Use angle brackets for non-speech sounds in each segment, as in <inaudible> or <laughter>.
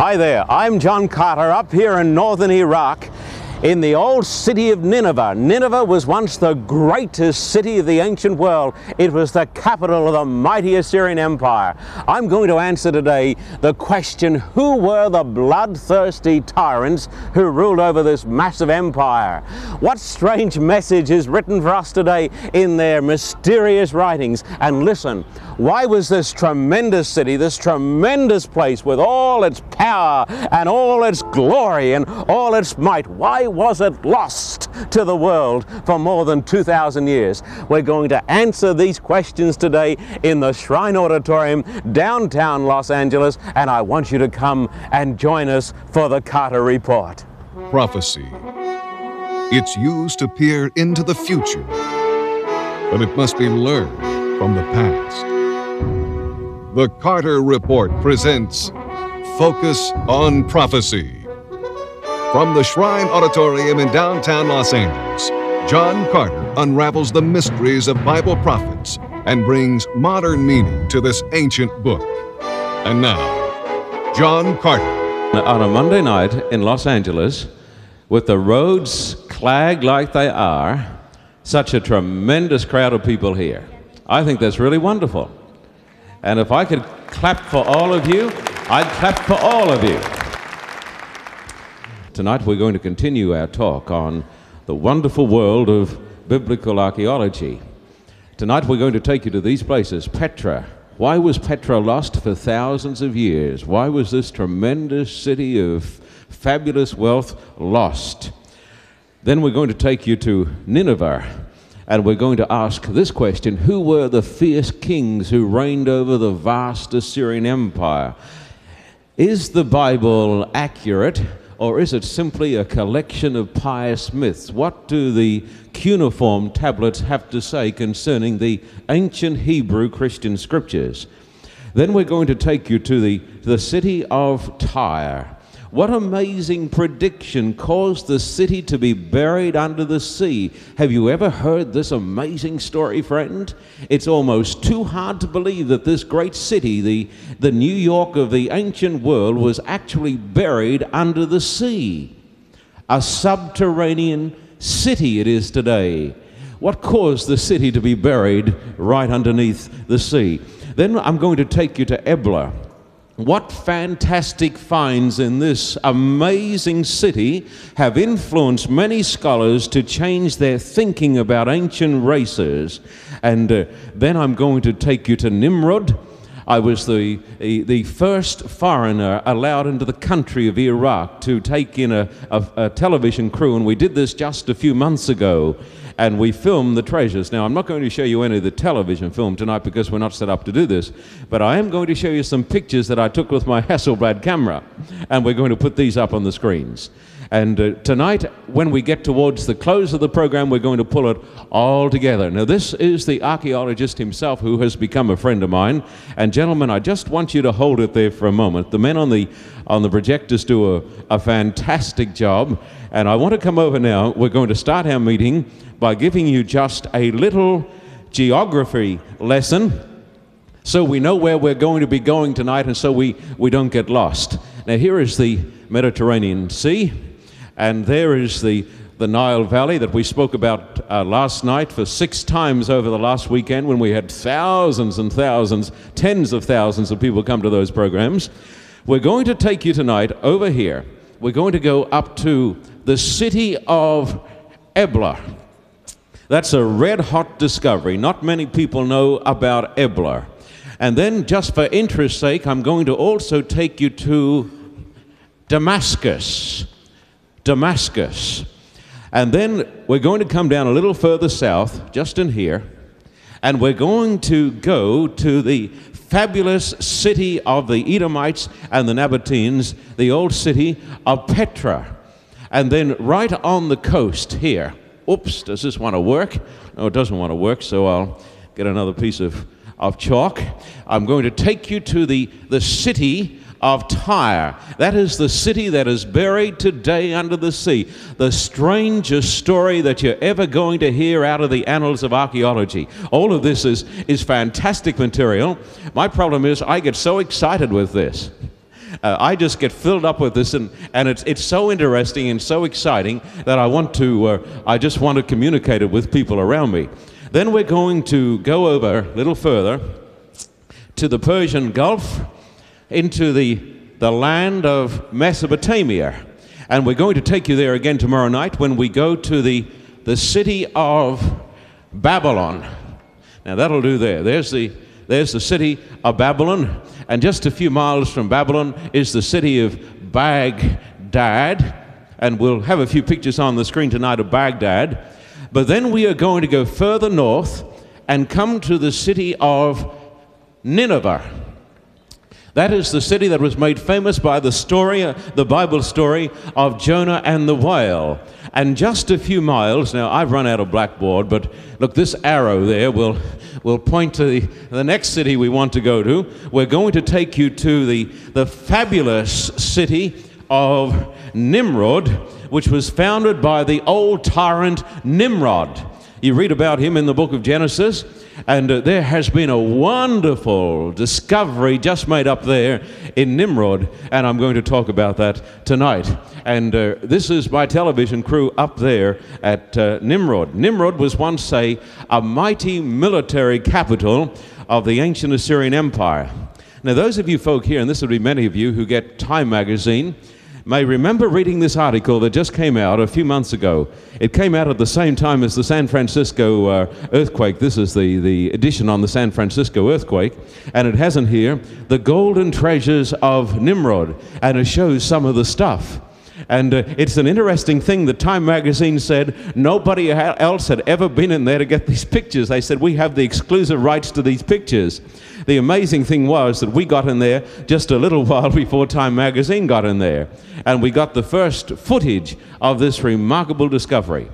Hi there, I'm John Carter up here in northern Iraq in the old city of Nineveh. Nineveh was once the greatest city of the ancient world. It was the capital of the mighty Assyrian Empire. I'm going to answer today the question who were the bloodthirsty tyrants who ruled over this massive empire? What strange message is written for us today in their mysterious writings? And listen, why was this tremendous city, this tremendous place with all its power and all its glory and all its might, why was it lost to the world for more than 2,000 years? We're going to answer these questions today in the Shrine Auditorium, downtown Los Angeles, and I want you to come and join us for the Carter Report. Prophecy. It's used to peer into the future, but it must be learned from the past. The Carter Report presents Focus on Prophecy. From the Shrine Auditorium in downtown Los Angeles, John Carter unravels the mysteries of Bible prophets and brings modern meaning to this ancient book. And now, John Carter. On a Monday night in Los Angeles, with the roads clogged like they are, such a tremendous crowd of people here. I think that's really wonderful. And if I could clap for all of you, I'd clap for all of you. Tonight we're going to continue our talk on the wonderful world of biblical archaeology. Tonight we're going to take you to these places Petra. Why was Petra lost for thousands of years? Why was this tremendous city of fabulous wealth lost? Then we're going to take you to Nineveh and we're going to ask this question Who were the fierce kings who reigned over the vast Assyrian Empire? Is the Bible accurate? Or is it simply a collection of pious myths? What do the cuneiform tablets have to say concerning the ancient Hebrew Christian scriptures? Then we're going to take you to the, the city of Tyre. What amazing prediction caused the city to be buried under the sea? Have you ever heard this amazing story, friend? It's almost too hard to believe that this great city, the, the New York of the ancient world, was actually buried under the sea. A subterranean city it is today. What caused the city to be buried right underneath the sea? Then I'm going to take you to Ebla. What fantastic finds in this amazing city have influenced many scholars to change their thinking about ancient races. And uh, then I'm going to take you to Nimrud. I was the, the, the, first foreigner allowed into the country of Iraq to take in a, a, a television crew, and we did this just a few months ago and we film the treasures. Now, I'm not going to show you any of the television film tonight because we're not set up to do this, but I am going to show you some pictures that I took with my Hasselblad camera, and we're going to put these up on the screens. And uh, tonight, when we get towards the close of the program, we're going to pull it all together. Now, this is the archaeologist himself who has become a friend of mine. And, gentlemen, I just want you to hold it there for a moment. The men on the, on the projectors do a, a fantastic job. And I want to come over now. We're going to start our meeting by giving you just a little geography lesson so we know where we're going to be going tonight and so we, we don't get lost. Now, here is the Mediterranean Sea, and there is the, the Nile Valley that we spoke about uh, last night for six times over the last weekend when we had thousands and thousands, tens of thousands of people come to those programs. We're going to take you tonight over here. We're going to go up to the city of Ebla. That's a red hot discovery. Not many people know about Ebla. And then, just for interest's sake, I'm going to also take you to Damascus. Damascus. And then we're going to come down a little further south, just in here, and we're going to go to the fabulous city of the Edomites and the Nabateans, the old city of Petra. And then right on the coast here, oops, does this want to work? No, it doesn't want to work, so I'll get another piece of, of chalk. I'm going to take you to the, the city of Tyre. That is the city that is buried today under the sea. The strangest story that you're ever going to hear out of the annals of archaeology. All of this is, is fantastic material. My problem is I get so excited with this Uh, I just get filled up with this, and, and it's, it's so interesting and so exciting that I want to, uh, I just want to communicate it with people around me. Then we're going to go over a little further to the Persian Gulf, into the, the land of Mesopotamia. And we're going to take you there again tomorrow night when we go to the, the city of Babylon. Now that'll do there. There's the, there's the city of Babylon. And just a few miles from Babylon is the city of Baghdad. And we'll have a few pictures on the screen tonight of Baghdad. But then we are going to go further north and come to the city of Nineveh. That is the city that was made famous by the story, uh, the Bible story of Jonah and the whale. And just a few miles, now I've run out of blackboard, but look, this arrow there will, will point to the, the next city we want to go to. We're going to take you to the, the fabulous city of Nimrud, which was founded by the old tyrant Nimrod. You read about him in the book of Genesis. And uh, there has been a wonderful discovery just made up there in Nimrud, and I'm going to talk about that tonight. And uh, this is my television crew up there at uh, Nimrud. Nimrud was once a, a mighty military capital of the ancient Assyrian Empire. Now, those of you folk here, and this will be many of you who get Time magazine, may remember reading this article that just came out a few months ago. It came out at the same time as the San Francisco uh, earthquake. This is the, the edition on the San Francisco earthquake. And it has in here the golden treasures of Nimrud. And it shows some of the stuff. And uh, it's an interesting thing that Time magazine said nobody else had ever been in there to get these pictures. They said, We have the exclusive rights to these pictures. The amazing thing was that we got in there just a little <laughs> while before Time magazine got in there. And we got the first footage of this remarkable discovery.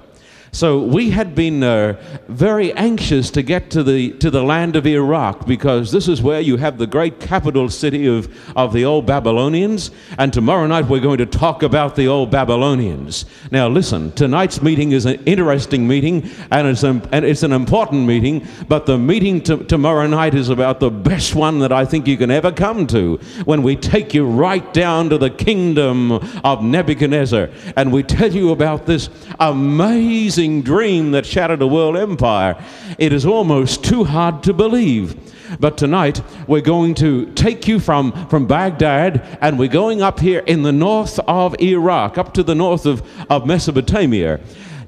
So we had been uh, very anxious to get to the, to the land of Iraq because this is where you have the great capital city of, of the old Babylonians. And tomorrow night we're going to talk about the old Babylonians. Now, listen, tonight's meeting is an interesting meeting and it's, an, and it's an important meeting, but the meeting t- tomorrow night is about the best one that I think you can ever come to when we take you right down to the kingdom of Nebuchadnezzar and we tell you about this amazing amazing dream that shattered a world empire. It is almost too hard to believe. But tonight we're going to take you from, from Baghdad and we're going up here in the north of Iraq, up to the north of, of Mesopotamia.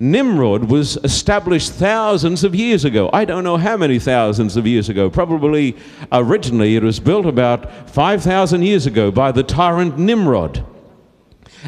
Nimrud was established thousands of years ago. I don't know how many thousands of years ago. Probably originally it was built about 5,000 years ago by the tyrant Nimrod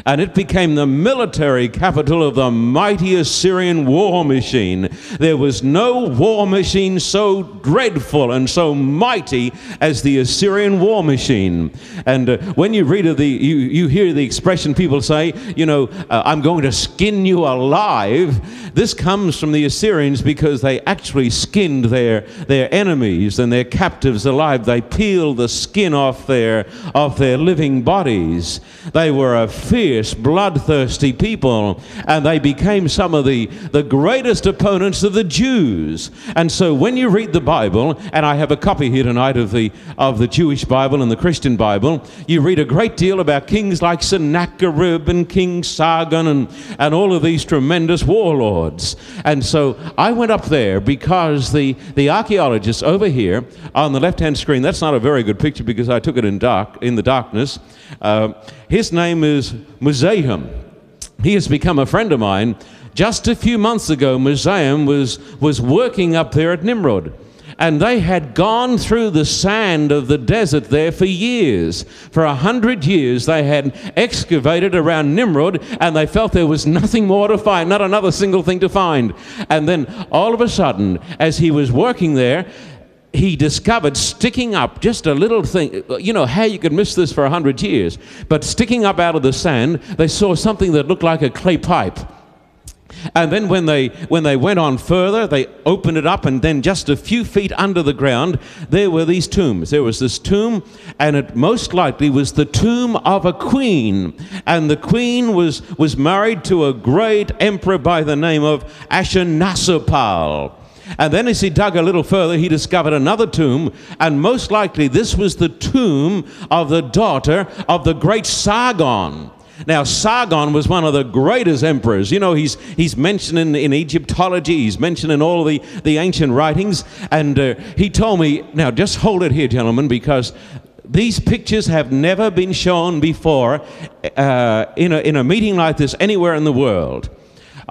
and it became the military capital of the mighty Assyrian war machine. There was no war machine so dreadful and so mighty as the Assyrian war machine. And uh, when you read of the, you, you hear the expression people say, you know, uh, I'm going to skin you alive. This comes from the Assyrians because they actually skinned their, their enemies and their captives alive. They peeled the skin off their, off their living bodies. They were a fierce, bloodthirsty people, and they became some of the, the greatest opponents of the Jews. And so when you read the Bible, and I have a copy here tonight of the, of the Jewish Bible and the Christian Bible, you read a great deal about kings like Sennacherib and King Sargon and, and all of these tremendous warlords. And so I went up there because the, the archaeologists over here on the left hand screen, that's not a very good picture because I took it in dark in the darkness. Uh, his name is Muzahim. He has become a friend of mine. Just a few months ago, Muzahim was, was working up there at Nimrud. And they had gone through the sand of the desert there for years. For a hundred years, they had excavated around Nimrud and they felt there was nothing more to find, not another single thing to find. And then all of a sudden, as he was working there, he discovered sticking up just a little thing. You know how you could miss this for a hundred years, but sticking up out of the sand, they saw something that looked like a clay pipe. And then when they when they went on further, they opened it up, and then just a few feet under the ground, there were these tombs. There was this tomb, and it most likely was the tomb of a queen. And the queen was was married to a great emperor by the name of Ashurnasirpal. And then, as he dug a little further, he discovered another tomb, and most likely this was the tomb of the daughter of the great Sargon. Now, Sargon was one of the greatest emperors. You know, he's, he's mentioned in, in Egyptology, he's mentioned in all the, the ancient writings. And uh, he told me, now just hold it here, gentlemen, because these pictures have never been shown before uh, in, a, in a meeting like this anywhere in the world.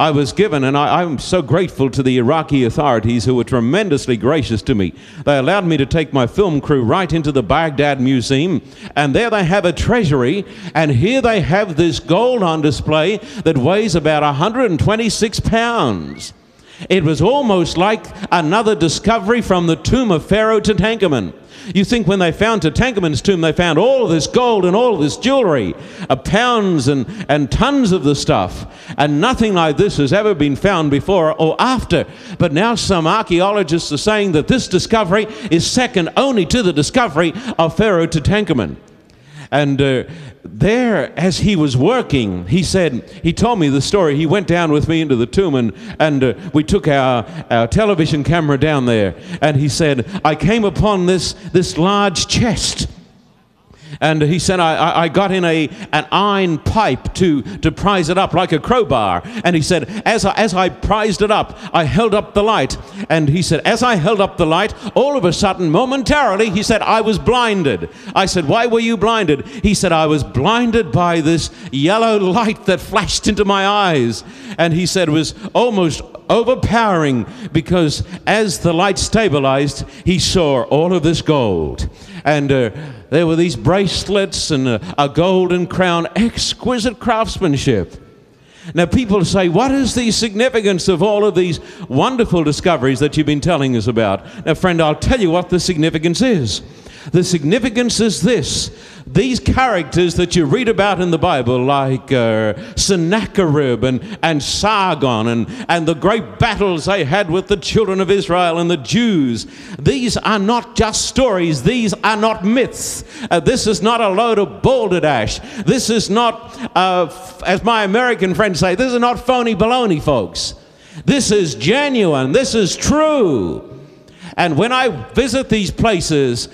I was given, and I, am so grateful to the Iraqi authorities who were tremendously gracious to me. They allowed me to take my film crew right into the Baghdad Museum, and there they have a treasury, and here they have this gold on display that weighs about 126 pounds. It was almost like another discovery from the tomb of Pharaoh Tutankhamun. You think when they found Tutankhamun's tomb, they found all of this gold and all of this jewelry, uh, pounds and, and tons of the stuff. And nothing like this has ever been found before or after. But now some archaeologists are saying that this discovery is second only to the discovery of Pharaoh Tutankhamun. And uh, there, as he was working, he said, he told me the story. He went down with me into the tomb and, and uh, we took our, our television camera down there. And he said, I came upon this, this large chest and he said, I, I got in a, an iron pipe to, to prise it up like a crowbar. And he said, as I, as I prized it up, I held up the light. And he said, as I held up the light, all of a sudden, momentarily, he said, I was blinded. I said, Why were you blinded? He said, I was blinded by this yellow light that flashed into my eyes. And he said, it was almost overpowering because as the light stabilized, he saw all of this gold. And uh, there were these bracelets and a, a golden crown, exquisite craftsmanship. Now, people say, What is the significance of all of these wonderful discoveries that you've been telling us about? Now, friend, I'll tell you what the significance is. The significance is this these characters that you read about in the Bible, like uh, Sennacherib and, and Sargon, and, and the great battles they had with the children of Israel and the Jews, these are not just stories, these are not myths. Uh, this is not a load of balderdash. This is not, uh, as my American friends say, this is not phony baloney, folks. This is genuine, this is true. And when I visit these places,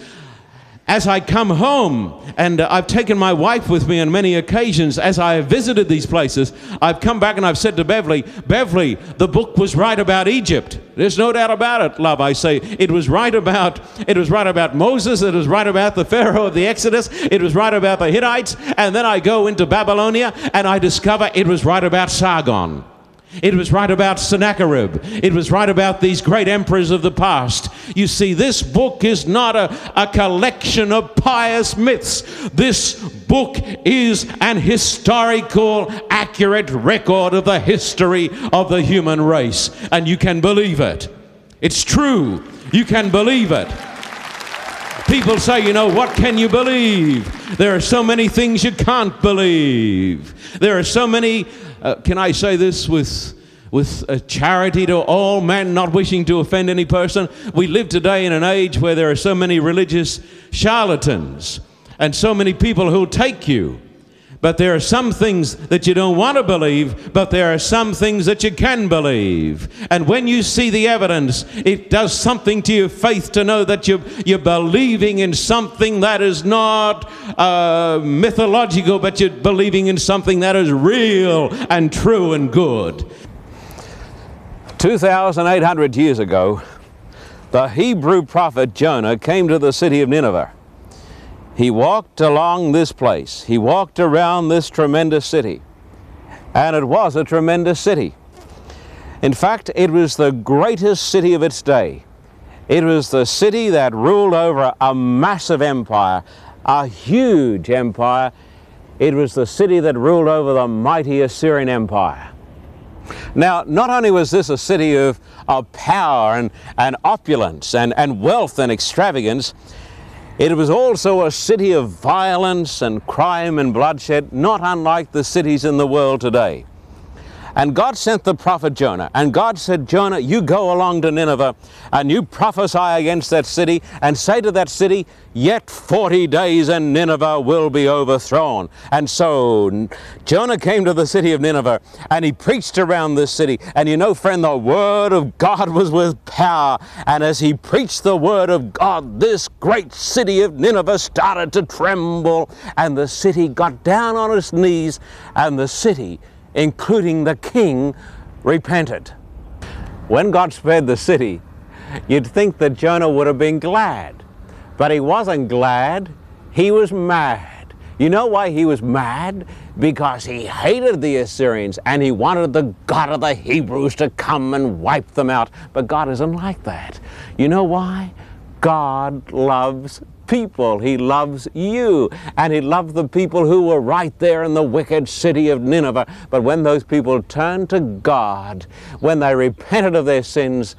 as I come home, and uh, I've taken my wife with me on many occasions as I have visited these places, I've come back and I've said to Beverly, Beverly, the book was right about Egypt. There's no doubt about it, love. I say it was right about it was right about Moses. It was right about the Pharaoh of the Exodus. It was right about the Hittites. And then I go into Babylonia and I discover it was right about Sargon. It was right about Sennacherib. It was right about these great emperors of the past. You see, this book is not a, a collection of pious myths. This book is an historical, accurate record of the history of the human race. And you can believe it. It's true. You can believe it. People say, you know, what can you believe? There are so many things you can't believe. There are so many uh, can I say this with, with a charity to all men, not wishing to offend any person? We live today in an age where there are so many religious charlatans and so many people who'll take you but there are some things that you don't want to believe, but there are some things that you can believe. And when you see the evidence, it does something to your faith to know that you're, you're believing in something that is not uh, mythological, but you're believing in something that is real and true and good. 2,800 years ago, the Hebrew prophet Jonah came to the city of Nineveh. He walked along this place. He walked around this tremendous city. And it was a tremendous city. In fact, it was the greatest city of its day. It was the city that ruled over a massive empire, a huge empire. It was the city that ruled over the mighty Assyrian Empire. Now, not only was this a city of, of power and, and opulence and, and wealth and extravagance, it was also a city of violence and crime and bloodshed, not unlike the cities in the world today. And God sent the prophet Jonah. And God said, Jonah, you go along to Nineveh and you prophesy against that city and say to that city, Yet 40 days and Nineveh will be overthrown. And so Jonah came to the city of Nineveh and he preached around this city. And you know, friend, the word of God was with power. And as he preached the word of God, this great city of Nineveh started to tremble. And the city got down on its knees. And the city including the king, repented. When God spared the city, you'd think that Jonah would have been glad. But he wasn't glad, he was mad. You know why he was mad? Because he hated the Assyrians and he wanted the God of the Hebrews to come and wipe them out. But God isn't like that. You know why? God loves people. He loves you. And He loved the people who were right there in the wicked city of Nineveh. But when those people turned to God, when they repented of their sins,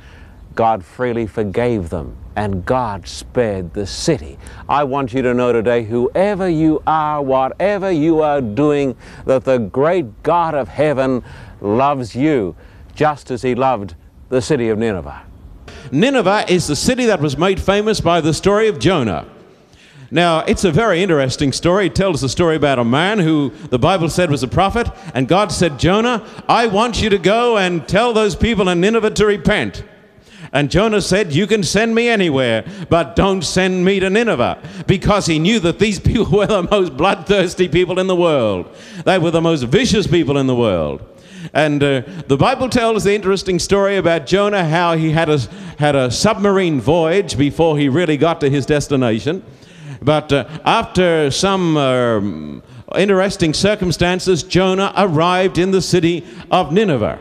God freely forgave them and God spared the city. I want you to know today, whoever you are, whatever you are doing, that the great God of heaven loves you just as He loved the city of Nineveh. Nineveh is the city that was made famous by the story of Jonah. Now, it's a very interesting story. It tells the story about a man who the Bible said was a prophet, and God said, Jonah, I want you to go and tell those people in Nineveh to repent. And Jonah said, You can send me anywhere, but don't send me to Nineveh. Because he knew that these <laughs> people were the most bloodthirsty people in the world. They were the most vicious people in the world. And uh, the Bible tells the interesting story about Jonah, how he had a, had a submarine voyage before he really got to his destination. But uh, after some uh, interesting circumstances, Jonah arrived in the city of Nineveh.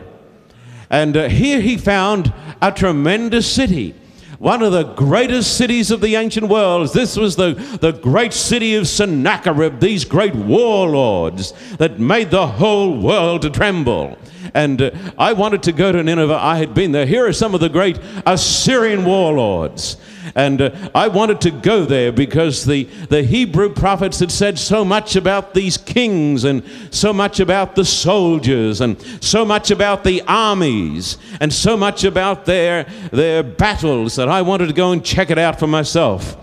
And uh, here he found a tremendous city one of the greatest cities of the ancient world. This was the, the great city of Sennacherib, these great warlords that made the whole world to tremble. And uh, I wanted to go to Nineveh. I had been there. Here are some of the great Assyrian warlords. And uh, I wanted to go there because the, the Hebrew prophets had said so much about these kings and so much about the soldiers and so much about the armies and so much about their, their battles that I wanted to go and check it out for myself.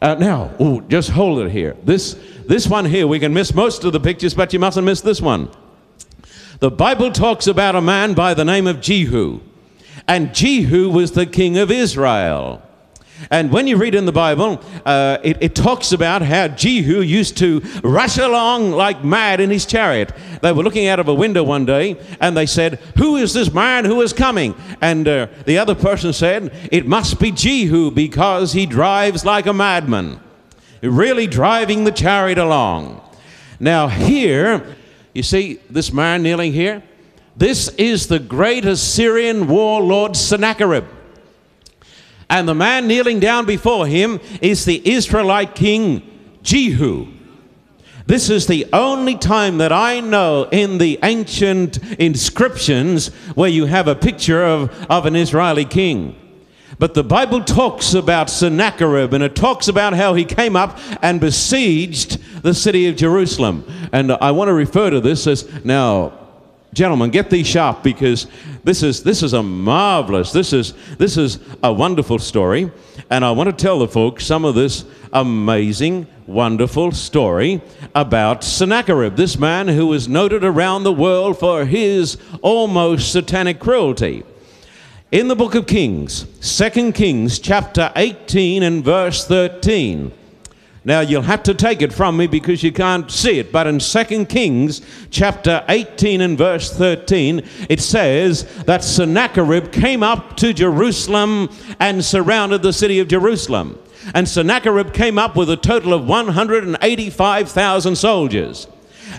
Uh, now, ooh, just hold it here. This, this one here, we can miss most of the pictures, but you mustn't miss this one. The Bible talks about a man by the name of Jehu. And Jehu was the king of Israel. And when you read in the Bible, uh, it, it, talks about how Jehu used to rush along like mad in his chariot. They were looking out of a window one day and they said, Who is this man who is coming? And uh, the other person said, It must be Jehu because he drives like a madman, really driving the chariot along. Now, here, you see this man kneeling here? This is the great Assyrian warlord Sennacherib. And the man kneeling down before him is the Israelite king Jehu. This is the only time that I know in the ancient inscriptions where you have a picture of, of an Israeli king. But the Bible talks about Sennacherib and it talks about how he came up and besieged the city of Jerusalem. And I want to refer to this as now, gentlemen, get these sharp because this is this is a marvelous, this is this is a wonderful story, and I want to tell the folks some of this amazing, wonderful story about Sennacherib, this man who was noted around the world for his almost satanic cruelty. In the book of Kings, 2 Kings chapter 18 and verse 13. Now you'll have to take it from me because you can't see it, but in 2 Kings chapter 18 and verse 13, it says that Sennacherib came up to Jerusalem and surrounded the city of Jerusalem. And Sennacherib came up with a total of 185,000 soldiers.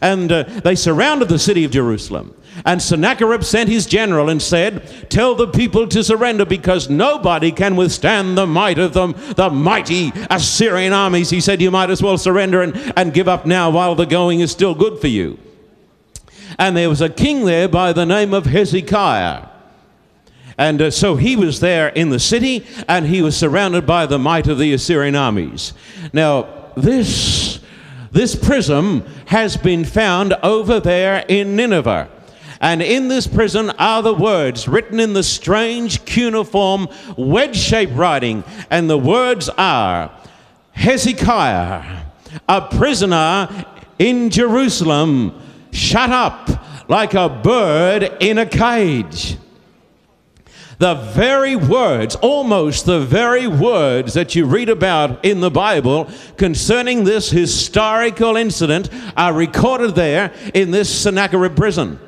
And uh, they surrounded the city of Jerusalem. And Sennacherib sent his general and said, Tell the people to surrender because nobody can withstand the might of them, the mighty Assyrian armies. He said, You might as well surrender and, and give up now while the going is still good for you. And there was a king there by the name of Hezekiah. And uh, so he was there in the city and he was surrounded by the might of the Assyrian armies. Now, this, this prism has been found over there in Nineveh. And in this prism are the words written in the strange cuneiform wedge shaped writing. And the words are Hezekiah, a prisoner in Jerusalem, shut up like a bird in a cage. The very words, almost the very words that you read about in the Bible concerning this historical incident are recorded there in this Sennacherib prism.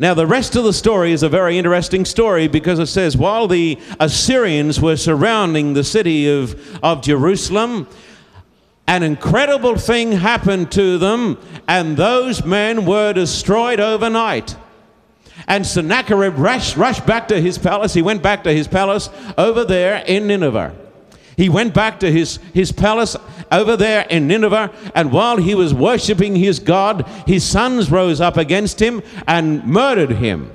Now, the rest of the story is a very interesting story because it says while the Assyrians were surrounding the city of, of Jerusalem, an incredible thing happened to them, and those men were destroyed overnight. And Sennacherib rushed, rushed back to his palace. He went back to his palace over there in Nineveh. He went back to his, his palace over there in Nineveh, and while he was worshiping his God, his sons rose up against him and murdered him.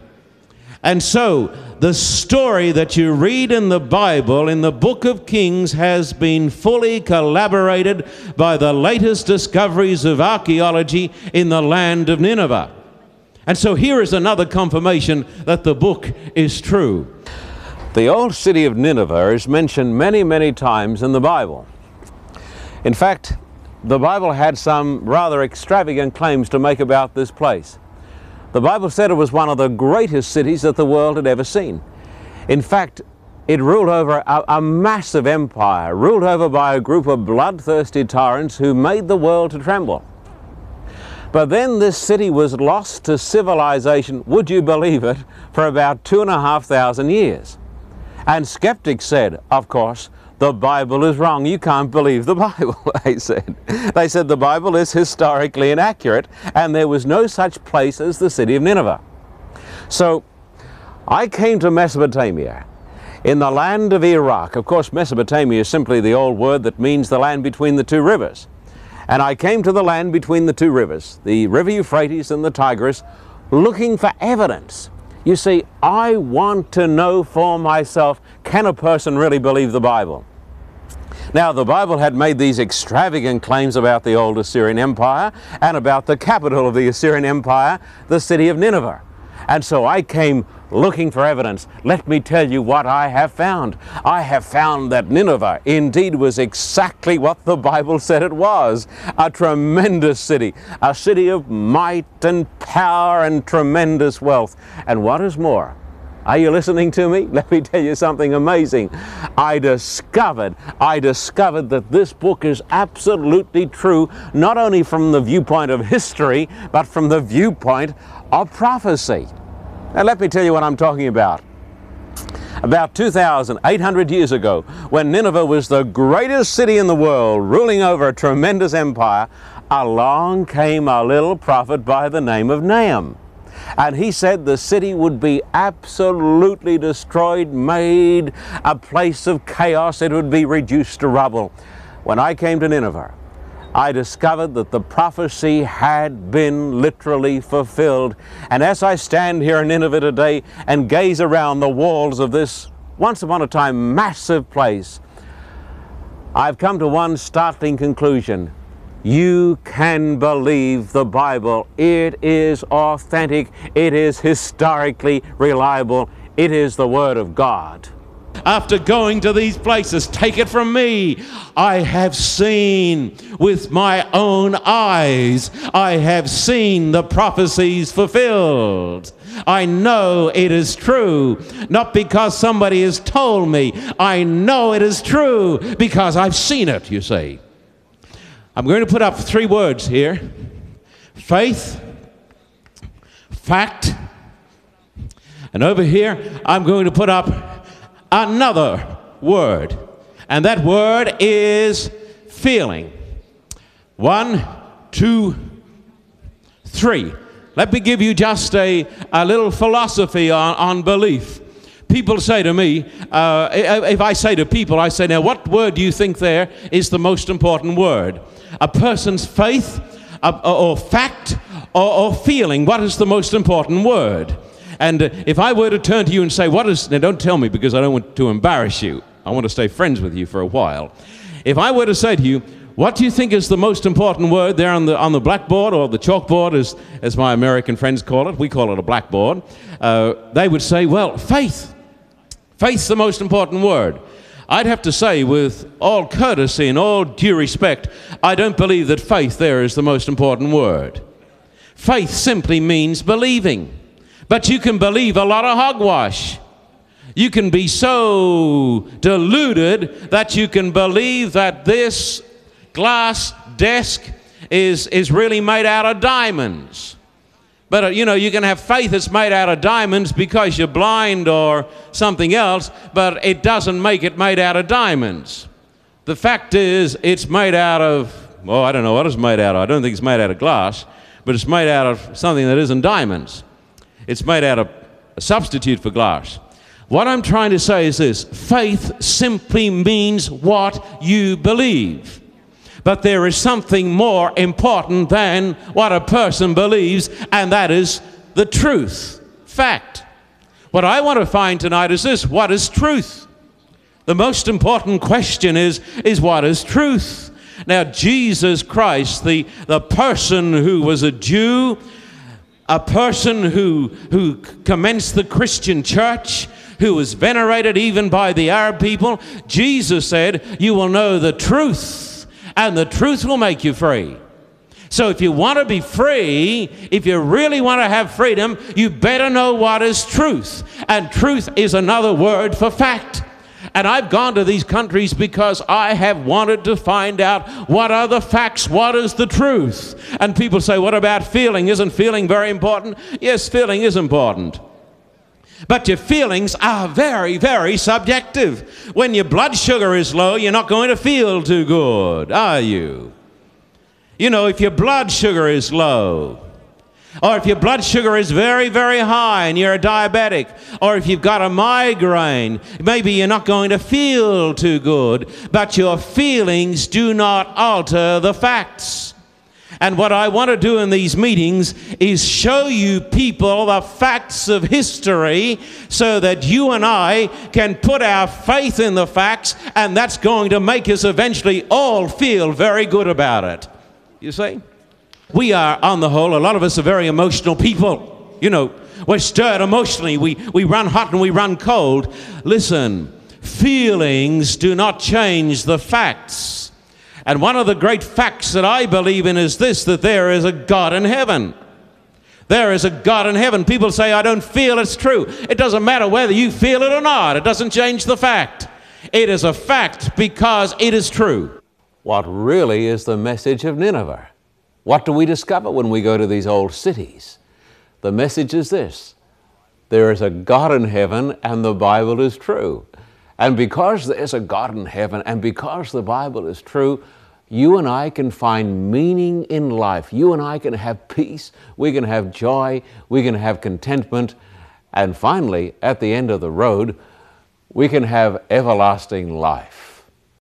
And so, the story that you read in the Bible, in the book of Kings, has been fully collaborated by the latest discoveries of archaeology in the land of Nineveh. And so here is another confirmation that the book is true. The old city of Nineveh is mentioned many, many times in the Bible. In fact, the Bible had some rather extravagant claims to make about this place. The Bible said it was one of the greatest cities that the world had ever seen. In fact, it ruled over a, a, massive empire, ruled over by a group of bloodthirsty tyrants who made the world to tremble. But then this city was lost to civilization, would you believe it, for about two and a half thousand years. And skeptics said, of course, the Bible is wrong. You can't believe the <laughs> Bible, they said. They said the Bible is historically inaccurate and there was no such place as the city of Nineveh. So I came to Mesopotamia in the land of Iraq. Of course, Mesopotamia is simply the old word that means the land between the two rivers. And I came to the land between the two rivers, the river Euphrates and the Tigris, looking for evidence. You see, I want to know for myself can a person really believe the Bible? Now, the Bible had made these extravagant claims about the old Assyrian Empire and about the capital of the Assyrian Empire, the city of Nineveh. And so I came looking for evidence. Let me tell you what I have found. I have found that Nineveh indeed was exactly what the Bible said it was a tremendous city, a city of might and power and tremendous wealth. And what is more, are you listening to me? <laughs> Let me tell you something amazing. I discovered, I discovered that this book is absolutely true, not only from the viewpoint of history, but from the viewpoint of prophecy. Now, let me tell you what I'm talking about. About 2,800 years ago, when Nineveh was the greatest city in the world, ruling over a tremendous empire, along came a little prophet by the name of Nahum. And he said the city would be absolutely destroyed, made a place of chaos, it would be reduced to rubble. When I came to Nineveh, I discovered that the prophecy had been literally fulfilled. And as I stand here in Nineveh today and gaze around the walls of this once upon a time massive place, I've come to one startling conclusion. You can believe the Bible. It is authentic. It is historically reliable. It is the Word of God after going to these places. Take it from me. I have seen with my own eyes, I have seen the prophecies fulfilled. I know it is true, not because somebody has told me. I know it is true because I've seen it, you see. I'm going to put up three words here faith, fact, and over here I'm going to put up another word, and that word is feeling. One, two, three. Let me give you just a, a little philosophy on, on belief. People say to me, uh, if I say to people, I say, now what word do you think there is the most important word? A person's faith or fact or, or feeling, what is the most important word? And uh, if I were to turn to you and say, What is, now don't tell me because I don't want to embarrass you, I want to stay friends with you for a while. If I were to say to you, what do you think is the most important word there on the, on the blackboard or the chalkboard, as, as my American friends call it? We call it a blackboard. Uh, they would say, well, faith. Faith's the most important word. I'd have to say, with all courtesy and all due respect, I don't believe that faith there is the most important word. Faith simply means believing. But you can believe a lot of hogwash. You can be so deluded that you can believe that this glass desk is, is really made out of diamonds. But uh, you know, you can have faith that's made out of diamonds because you're blind or something else, but it doesn't make it made out of diamonds. The fact is, it's made out of, well, I don't know what it's made out of. I don't think it's made out of glass, but it's made out of something that isn't diamonds. It's made out of a substitute for glass. What I'm trying to say is this faith simply means what you believe. But there is something more important than what a person believes, and that is the truth, fact. What I want to find tonight is this what is truth? The most important question is, is what is truth? Now, Jesus Christ, the, the person who was a Jew, a person who, who commenced the Christian church, who was venerated even by the Arab people, Jesus said, You will know the truth and the truth will make you free. So, if you want to be free, if you really want to have freedom, you better know what is truth. And truth is another word for fact. And I've gone to these countries because I have wanted to find out what are the facts, what is the truth. And people say, What about feeling? Isn't feeling very important? Yes, feeling is important. But your feelings are very, very subjective. When your blood sugar is low, you're not going to feel too good, are you? You know, if your blood sugar is low, or if your blood sugar is very, very high and you're a diabetic, or if you've got a migraine, maybe you're not going to feel too good, but your feelings do not alter the facts. And what I want to do in these meetings is show you people the facts of history so that you and I can put our faith in the facts, and that's going to make us eventually all feel very good about it. You see? We are, on the whole, a lot of us are very emotional people. You know, we're stirred emotionally. We, we run hot and we run cold. Listen, feelings do not change the facts. And one of the great facts that I believe in is this that there is a God in heaven. There is a God in heaven. People say, I don't feel it's true. It doesn't matter whether you feel it or not, it doesn't change the fact. It is a fact because it is true. What really is the message of Nineveh? What do we discover when we go to these old cities? The message is this there is a God in heaven, and the Bible is true. And because there is a God in heaven, and because the Bible is true, you and I can find meaning in life. You and I can have peace. We can have joy. We can have contentment. And finally, at the end of the road, we can have everlasting life.